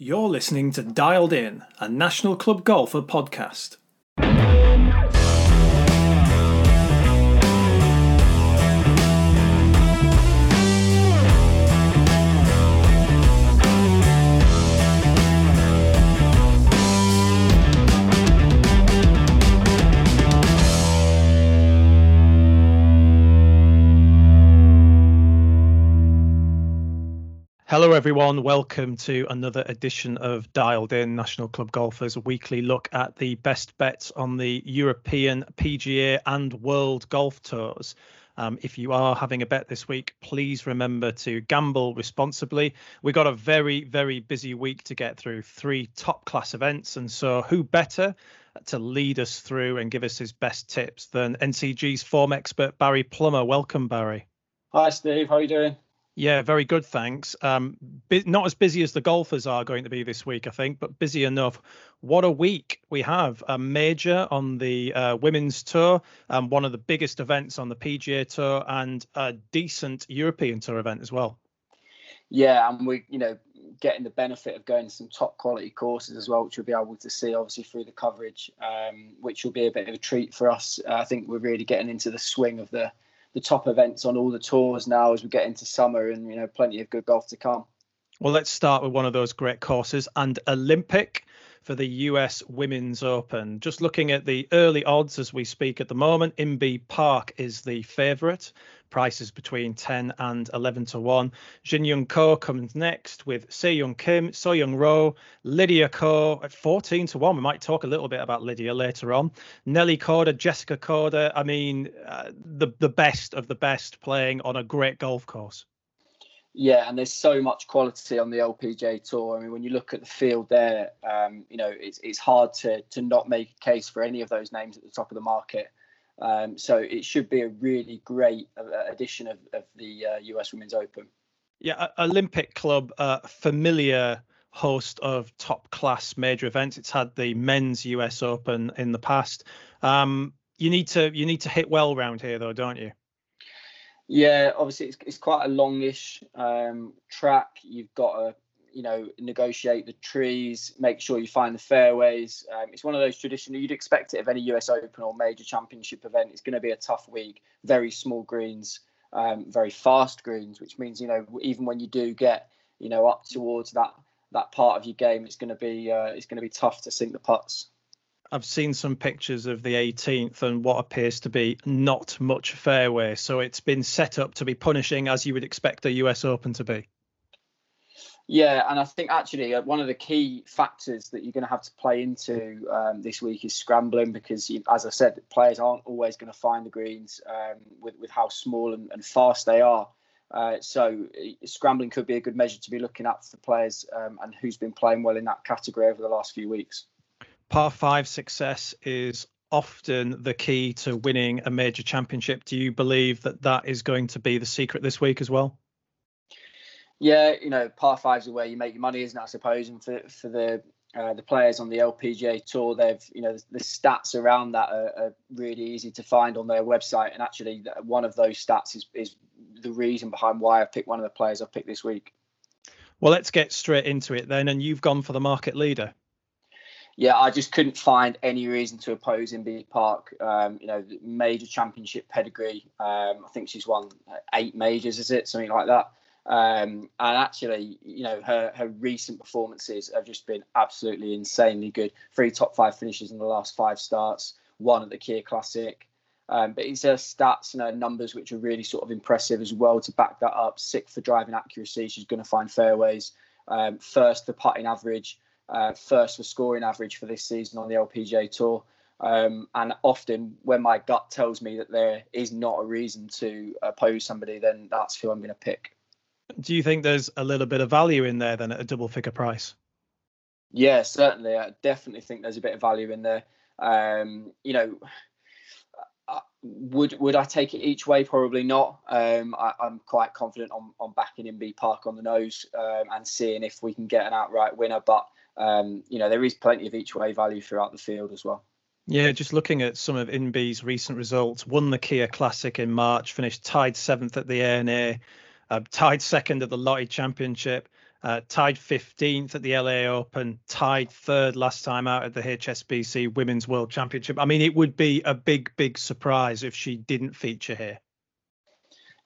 You're listening to Dialed In, a National Club Golfer podcast. Hello, everyone. Welcome to another edition of Dialed In National Club Golfers weekly look at the best bets on the European, PGA, and World Golf Tours. Um, if you are having a bet this week, please remember to gamble responsibly. We've got a very, very busy week to get through, three top class events. And so, who better to lead us through and give us his best tips than NCG's form expert, Barry Plummer? Welcome, Barry. Hi, Steve. How are you doing? Yeah, very good, thanks. Um, not as busy as the golfers are going to be this week, I think, but busy enough. What a week we have! A major on the uh, women's tour, um, one of the biggest events on the PGA tour, and a decent European tour event as well. Yeah, and we, you know, getting the benefit of going to some top quality courses as well, which we'll be able to see obviously through the coverage, um, which will be a bit of a treat for us. I think we're really getting into the swing of the the top events on all the tours now as we get into summer, and you know, plenty of good golf to come. Well, let's start with one of those great courses and Olympic for the US Women's Open. Just looking at the early odds as we speak at the moment, Inbee Park is the favourite. Prices between 10 and 11 to 1. Jin Young Ko comes next with Sei Young Kim, So Yeon Ryu, Lydia Ko at 14 to 1. We might talk a little bit about Lydia later on. Nelly Korda, Jessica Korda. I mean, uh, the, the best of the best playing on a great golf course. Yeah, and there's so much quality on the LPGA tour. I mean, when you look at the field there, um, you know, it's it's hard to to not make a case for any of those names at the top of the market. Um, so it should be a really great uh, addition of, of the uh, US Women's Open. Yeah, Olympic Club, uh, familiar host of top class major events. It's had the men's US Open in the past. Um, you need to you need to hit well round here though, don't you? Yeah, obviously it's, it's quite a longish um, track. You've got to you know negotiate the trees, make sure you find the fairways. Um, it's one of those traditional you'd expect it of any US Open or major championship event. It's going to be a tough week. Very small greens, um, very fast greens, which means you know even when you do get you know up towards that that part of your game, it's going to be uh, it's going to be tough to sink the putts. I've seen some pictures of the 18th and what appears to be not much fairway. So it's been set up to be punishing as you would expect a US Open to be. Yeah, and I think actually uh, one of the key factors that you're going to have to play into um, this week is scrambling because, as I said, players aren't always going to find the greens um, with with how small and, and fast they are. Uh, so uh, scrambling could be a good measure to be looking at for players um, and who's been playing well in that category over the last few weeks. Par five success is often the key to winning a major championship. Do you believe that that is going to be the secret this week as well? Yeah, you know, par fives are where you make your money, isn't it? I suppose, and for for the uh, the players on the LPGA tour, they've you know the, the stats around that are, are, really easy to find on their website, and actually one of those stats is is the reason behind why I picked one of the players I picked this week. Well, let's get straight into it then, and you've gone for the market leader. Yeah, I just couldn't find any reason to oppose Inbee Park. Um, you know, major championship pedigree. Um, I think she's won eight majors, is it something like that? Um, and actually, you know, her her recent performances have just been absolutely insanely good. Three top five finishes in the last five starts, one at the Kia Classic. Um, but it's her stats and her numbers which are really sort of impressive as well to back that up. Sixth for driving accuracy, she's going to find fairways. Um, first for putting average, uh, first for scoring average for this season on the LPGA Tour. Um, and often, when my gut tells me that there is not a reason to oppose somebody, then that's who I'm going to pick do you think there's a little bit of value in there then at a double figure price? Yeah, certainly. I definitely think there's a bit of value in there. Um, you know, would would I take it each way? Probably not. Um, I, am quite confident on, on backing Inbee Park on the nose um, and seeing if we can get an outright winner. But um, you know, there is plenty of each way value throughout the field as well. Yeah, just looking at some of Inbee's recent results, won the Kia Classic in March, finished tied seventh at the ANA, uh, tied second at the Lotte Championship, uh, tied 15th at the LA Open, tied third last time out at the HSBC Women's World Championship. I mean, it would be a big, big surprise if she didn't feature here.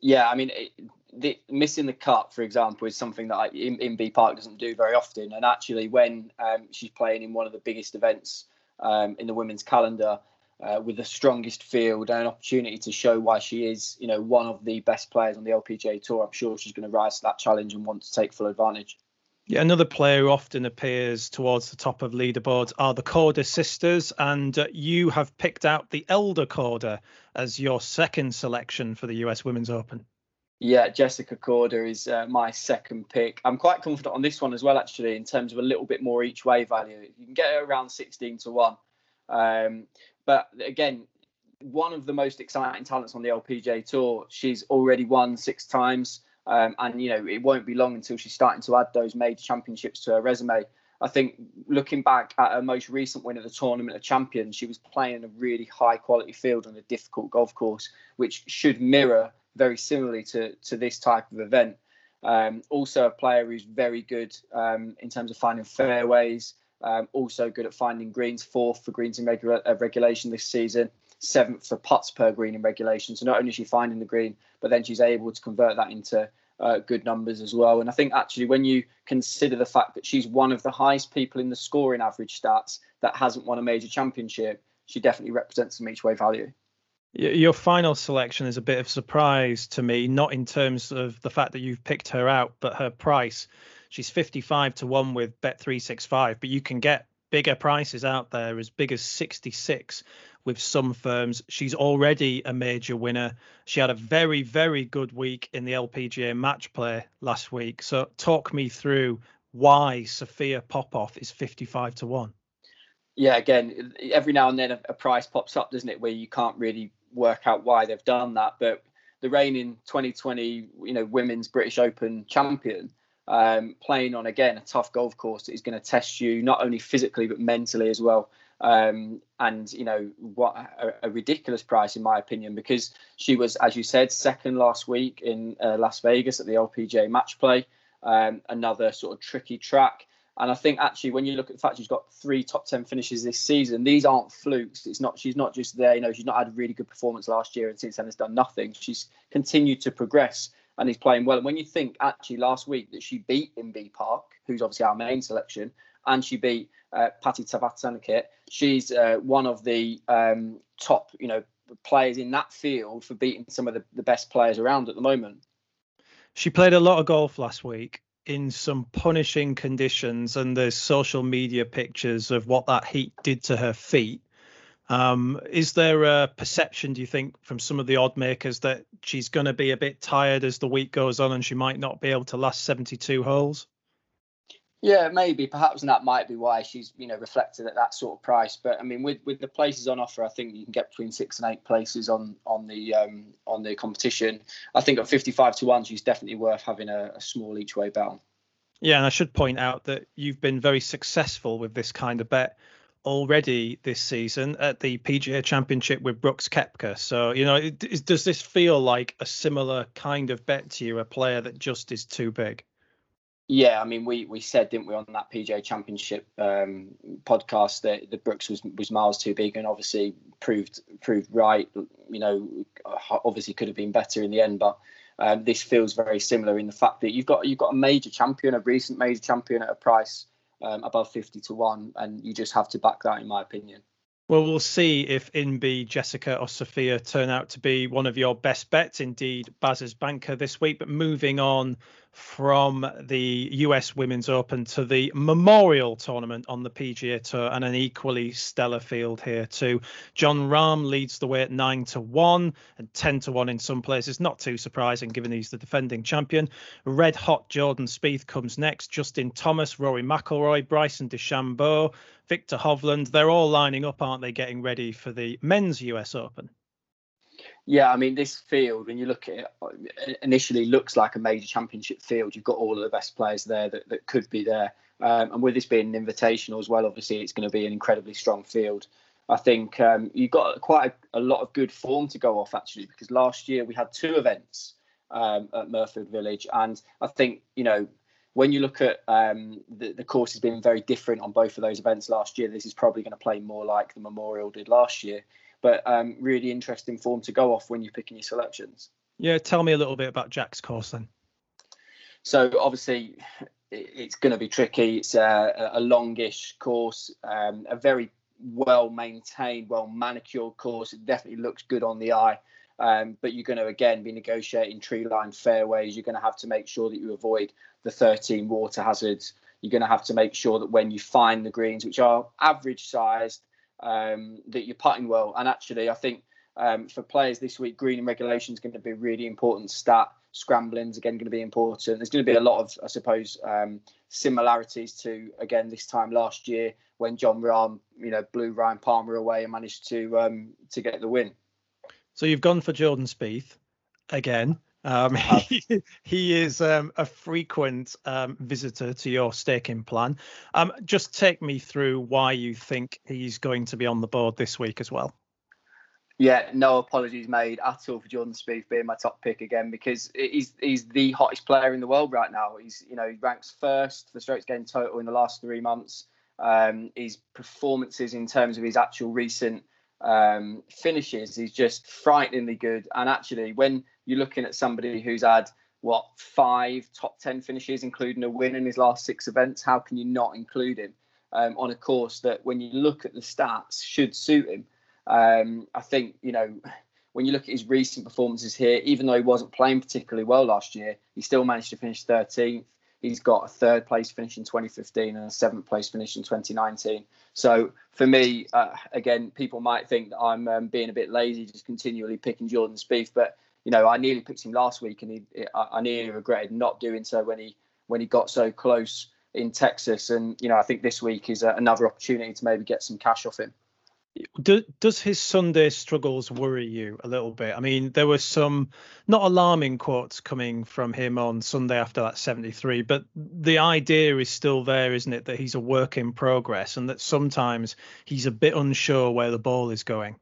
Yeah, I mean, it, the, missing the cut, for example, is something that I, B. Park doesn't do very often. And actually, when um, she's playing in one of the biggest events um, in the women's calendar, uh, with the strongest field and an opportunity to show why she is, you know, one of the best players on the LPGA tour, I'm sure she's going to rise to that challenge and want to take full advantage. Yeah, another player who often appears towards the top of leaderboards are the Korda sisters, and uh, you have picked out the elder Korda as your second selection for the US Women's Open. Yeah, Jessica Korda is uh, my second pick. I'm quite confident on this one as well, actually, in terms of a little bit more each way value. You can get it around 16 to 1. Um, but again, one of the most exciting talents on the LPGA tour. She's already won six times. Um, and you know it won't be long until she's starting to add those major championships to her resume. I think looking back at her most recent win at the Tournament of Champions, she was playing a really high quality field on a difficult golf course, which should mirror very similarly to to this type of event. Um, also, a player who's very good um, in terms of finding fairways. Um, also good at finding greens. Fourth for greens in uh, regulation this season. Seventh for putts per green in regulation. So not only is she finding the green, but then she's able to convert that into uh, good numbers as well. And I think actually when you consider the fact that she's one of the highest people in the scoring average stats that hasn't won a major championship, she definitely represents some each way value. Your final selection is a bit of surprise to me, not in terms of the fact that you've picked her out, but her price. She's 55 to 1 with Bet365, but you can get bigger prices out there as big as 66 with some firms. She's already a major winner. She had a very, very good week in the LPGA match play last week. So talk me through why Sophia Popov is 55 to 1. Yeah, again, every now and then a, a price pops up, doesn't it, where you can't really work out why they've done that. But the reigning 2020, you know, women's British Open champion, um, playing on again a tough golf course that is going to test you not only physically but mentally as well. Um, and you know what a, a, ridiculous price in my opinion because she was, as you said, second last week in uh, Las Vegas at the LPGA Match Play. Um, another sort of tricky track. And I think actually, when you look at the fact she's got three top ten finishes this season, these aren't flukes. It's not. She's not just there. You know, she's not had a really good performance last year, and since then has done nothing. She's continued to progress and he's playing well. And when you think actually last week that she beat Inbee Park, who's obviously our main selection, and she beat uh, Patty Tavatanakit, she's uh, one of the um, top, you know, players in that field for beating some of the, the best players around at the moment. She played a lot of golf last week in some punishing conditions, and there's social media pictures of what that heat did to her feet. Um, is there a perception, do you think, from some of the odd makers that she's going to be a bit tired as the week goes on and she might not be able to last 72 holes? Yeah, maybe. Perhaps and that might be why she's, you know, reflected at that sort of price. But I mean, with with the places on offer, I think you can get between six and eight places on on the um, on the competition. I think at 55 to one, she's definitely worth having a, a small each way bet. Yeah, and I should point out that you've been very successful with this kind of bet already this season at the PGA Championship with Brooks Koepka. So, you know, it, does this feel like a similar kind of bet to you, a player that just is too big? Yeah, I mean, we we said, didn't we, on that PGA Championship um, podcast that the Brooks was was miles too big, and obviously proved proved right. You know, obviously could have been better in the end, but um, this feels very similar in the fact that you've got you've got a major champion, a recent major champion at a price um, above 50 to 1, and you just have to back that, in my opinion. Well, we'll see if Inbee, Jessica, or Sophia turn out to be one of your best bets. Indeed, Baz's banker this week. But moving on from the US Women's Open to the Memorial Tournament on the PGA Tour, and an equally stellar field here too. Jon Rahm leads the way at nine to one and ten to one in some places. Not too surprising given he's the defending champion. Red hot Jordan Spieth comes next. Justin Thomas, Rory McIlroy, Bryson DeChambeau. Viktor Hovland, they're all lining up, aren't they, getting ready for the men's US Open? Yeah, I mean, this field, when you look at it, initially looks like a major championship field. You've got all of the best players there that, that could be there. Um, and with this being an invitational as well, obviously, it's going to be an incredibly strong field. I think um, you've got quite a, a, lot of good form to go off, actually, because last year we had two events um, at Muirfield Village. And I think, you know, when you look at um, the, the course has been very different on both of those events last year. This is probably going to play more like the Memorial did last year, but um, really interesting form to go off when you're picking your selections. Yeah, tell me a little bit about Jack's course then. So obviously, it's going to be tricky. It's a, a longish course, um, a very well maintained, well manicured course. It definitely looks good on the eye. Um, but you're going to again be negotiating tree line fairways. You're going to have to make sure that you avoid the 13 water hazards. You're going to have to make sure that when you find the greens, which are average sized, um, that you're putting well. And actually, I think um, for players this week, green and regulation is going to be a really important stat. Scrambling's again going to be important. There's going to be a lot of, I suppose, um, similarities to again this time last year when Jon Rahm, you know, blew Ryan Palmer away and managed to um, to get the win. So you've gone for Jordan Spieth again. Um, he, he, is um, a frequent um, visitor to your staking plan. Um, just take me through why you think he's going to be on the board this week as well. Yeah, no apologies made at all for Jordan Spieth being my top pick again because he's he's the hottest player in the world right now. He's you know he ranks first for strokes gained total in the last three months. Um, his performances in terms of his actual recent um, finishes is just frighteningly good. And actually, when you're looking at somebody who's had what five top ten finishes, including a win in his last six events, how can you not include him um, on a course that, when you look at the stats, should suit him? Um, I think you know when you look at his recent performances here, even though he wasn't playing particularly well last year, he still managed to finish 13th. He's got a third place finish in 2015 and a seventh place finish in 2019. So for me, uh, again, people might think that I'm um, being a bit lazy, just continually picking Jordan Spieth, but you know, I nearly picked him last week, and he, I nearly regretted not doing so when he when he got so close in Texas. And you know, I think this week is another opportunity to maybe get some cash off him. Do, does his Sunday struggles worry you a little bit? I mean, there were some not alarming quotes coming from him on Sunday after that 73, but the idea is still there, isn't it, that he's a work in progress and that sometimes he's a bit unsure where the ball is going.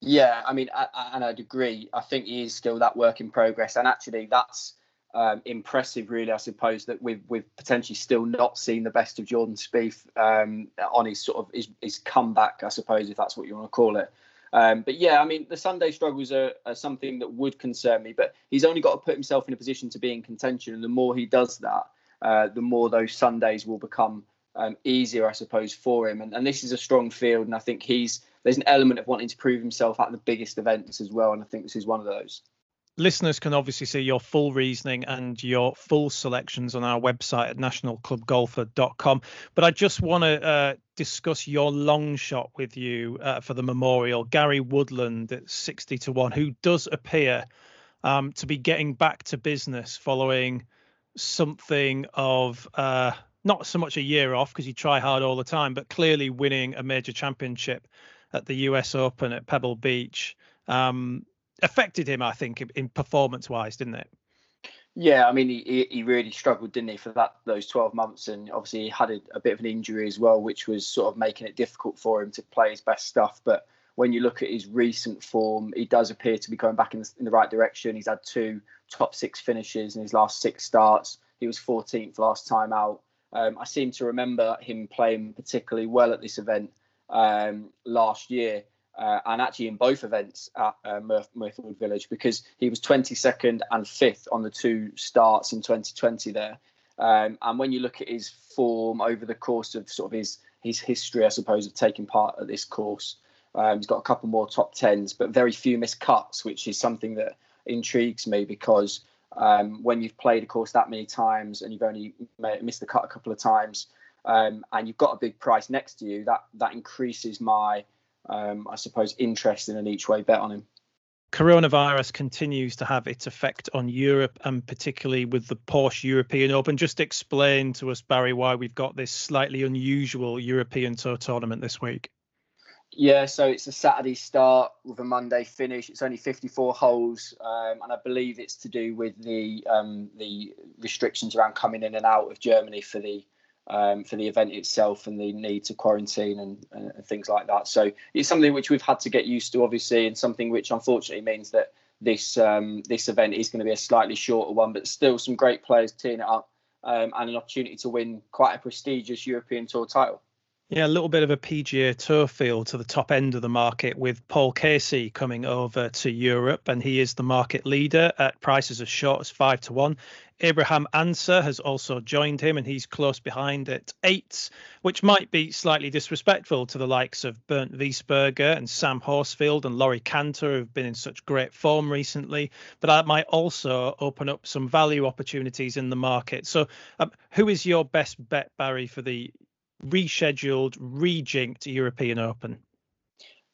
Yeah, I mean, I, I, and I'd agree. I think he is still that work in progress, and actually, that's um, impressive, really. I suppose that we've we've potentially still not seen the best of Jordan Spieth um, on his sort of his, his, comeback, I suppose, if that's what you want to call it. Um, but yeah, I mean, the Sunday struggles are, are, something that would concern me. But he's only got to put himself in a position to be in contention, and the more he does that, uh, the more those Sundays will become um, easier, I suppose, for him. And, and this is a strong field, and I think he's there's an element of wanting to prove himself at the biggest events as well, and I think this is one of those listeners can obviously see your full reasoning and your full selections on our website at nationalclubgolfer.com. But I just want to uh, discuss your long shot with you uh, for the memorial. Gary Woodland at 60 to 1, who does appear um, to be getting back to business following something of. Uh, not so much a year off because you try hard all the time, but clearly winning a major championship at the US Open at Pebble Beach. Um, affected him, I think, in performance wise, didn't it? Yeah, I mean, he, he really struggled, didn't he, for that those 12 months, and obviously he had a, a, bit of an injury as well, which was sort of making it difficult for him to play his best stuff. But when you look at his recent form, he does appear to be going back in the, in the right direction. He's had two top six finishes in his last six starts. He was 14th last time out. Um, I seem to remember him playing particularly well at this event um, last year uh, and actually in both events at uh, Village because he was 22nd and 5th on the two starts in 2020 there. Um, and when you look at his form over the course of sort of his his history, I suppose, of taking part at this course, um, he's got a couple more top tens, but very few missed cuts, which is something that intrigues me because um, when you've played a course that many times and you've only missed the cut a couple of times, um, and you've got a big price next to you, that that increases my um, I suppose, interest in an each way bet on him. Coronavirus continues to have its effect on Europe and particularly with the Porsche European Open. Just explain to us, Barry, why we've got this slightly unusual European Tour tournament this week. Yeah, so it's a Saturday start with a Monday finish. It's only 54 holes, um, and I believe it's to do with the um, the restrictions around coming in and out of Germany for the um, for the event itself and the need to quarantine and, and, things like that. So it's something which we've had to get used to, obviously, and something which unfortunately means that this um, this event is going to be a slightly shorter one, but still some great players teeing it up. um, and an opportunity to win quite a prestigious European Tour title. Yeah, a little bit of a PGA Tour feel to the top end of the market with Paul Casey coming over to Europe, and he is the market leader at prices as short as five to one. Abraham Ancer has also joined him, and he's close behind at eight, which might be slightly disrespectful to the likes of Bernd Wiesberger and Sam Horsfield and Laurie Canter, who've been in such great form recently. But that might also open up some value opportunities in the market. So, um, who is your best bet, Barry, for the rescheduled, rejinked European Open?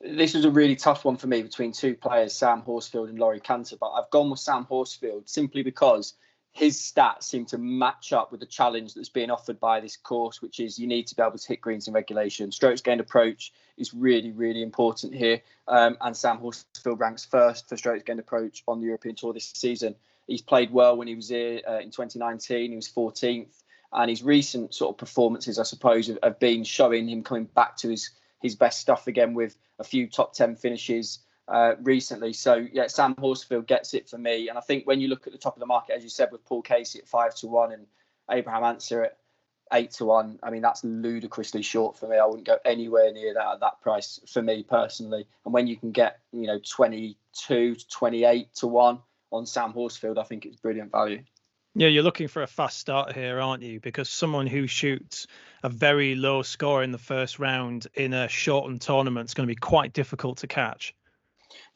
This was a really tough one for me between two players, Sam Horsfield and Laurie Canter, but I've gone with Sam Horsfield simply because his stats seem to match up with the challenge that's being offered by this course, which is you need to be able to hit greens in regulation. Strokes gained approach is really, really important here. Um, and Sam Horsfield ranks first for strokes gained approach on the European Tour this season. He's played well when he was here uh, in 2019. He was 14th and his recent sort of performances, I suppose, have, have, been showing him coming back to his his best stuff again with a few top ten finishes uh, recently. So yeah, Sam Horsfield gets it for me, and I think when you look at the top of the market, as you said, with Paul Casey at five to one and Abraham Ancer at eight to one, I mean that's ludicrously short for me. I wouldn't go anywhere near that at that price for me personally. And when you can get you know twenty two to twenty eight to one on Sam Horsfield, I think it's brilliant value. Yeah, you're looking for a fast start here, aren't you? Because someone who shoots a very low score in the first round in a shortened tournament is going to be quite difficult to catch.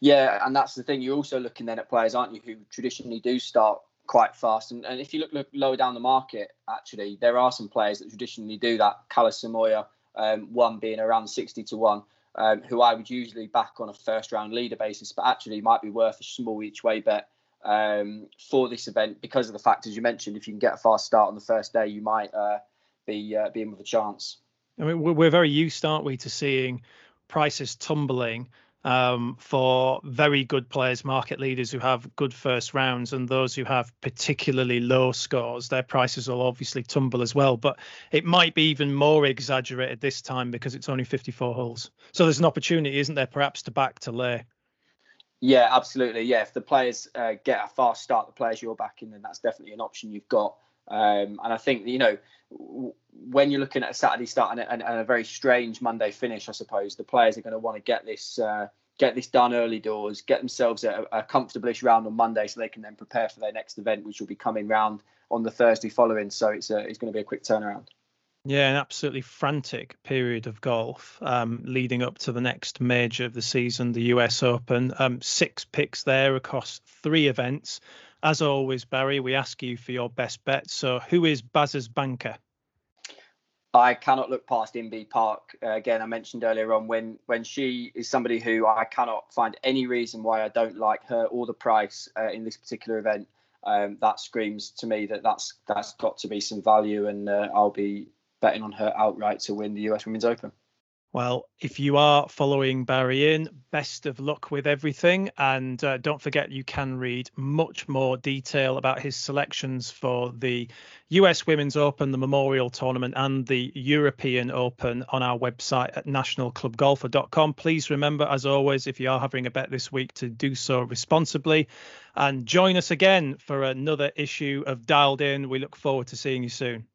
Yeah, and that's the thing. You're also looking then at players, aren't you, who traditionally do start quite fast. And, and if you look, look lower down the market, actually, there are some players that traditionally do that. Kalle Samooja, um, one being around 60 to 1, um, who I would usually back on a first round leader basis, but actually might be worth a small each way bet um, for this event because of the fact, as you mentioned, if you can get a fast start on the first day, you might uh, be uh, be in with a chance. I mean, we're very used, aren't we, to seeing prices tumbling um, for very good players, market leaders who have good first rounds, and those who have particularly low scores. Their prices will obviously tumble as well, but it might be even more exaggerated this time because it's only 54 holes. So there's an opportunity, isn't there, perhaps to back to lay. Yeah, absolutely. Yeah, if the players uh, get a fast start, the players you're backing, then that's definitely an option you've got. Um, and I think you know when you're looking at a Saturday start and a, and a very strange Monday finish, I suppose the players are going to want to get this uh, get this done early doors, get themselves a, a comfortable-ish round on Monday, so they can then prepare for their next event, which will be coming round on the Thursday following. So it's a, it's going to be a quick turnaround. Yeah, an absolutely frantic period of golf um, leading up to the next major of the season, the US Open. Um, six picks there across three events. As always, Barry, we ask you for your best bet. So, who is Baz's banker? I cannot look past Inbee Park. Uh, again, I mentioned earlier on when when she is somebody who I cannot find any reason why I don't like her or the price uh, in this particular event. Um, that screams to me that that's that's got to be some value, and uh, I'll be betting on her outright to win the US Women's Open. Well, if you are following Barry in, best of luck with everything. And uh, don't forget, you can read much more detail about his selections for the US Women's Open, the Memorial Tournament, and the European Open on our website at nationalclubgolfer.com. Please remember, as always, if you are having a bet this week, to do so responsibly. And join us again for another issue of Dialed In. We look forward to seeing you soon.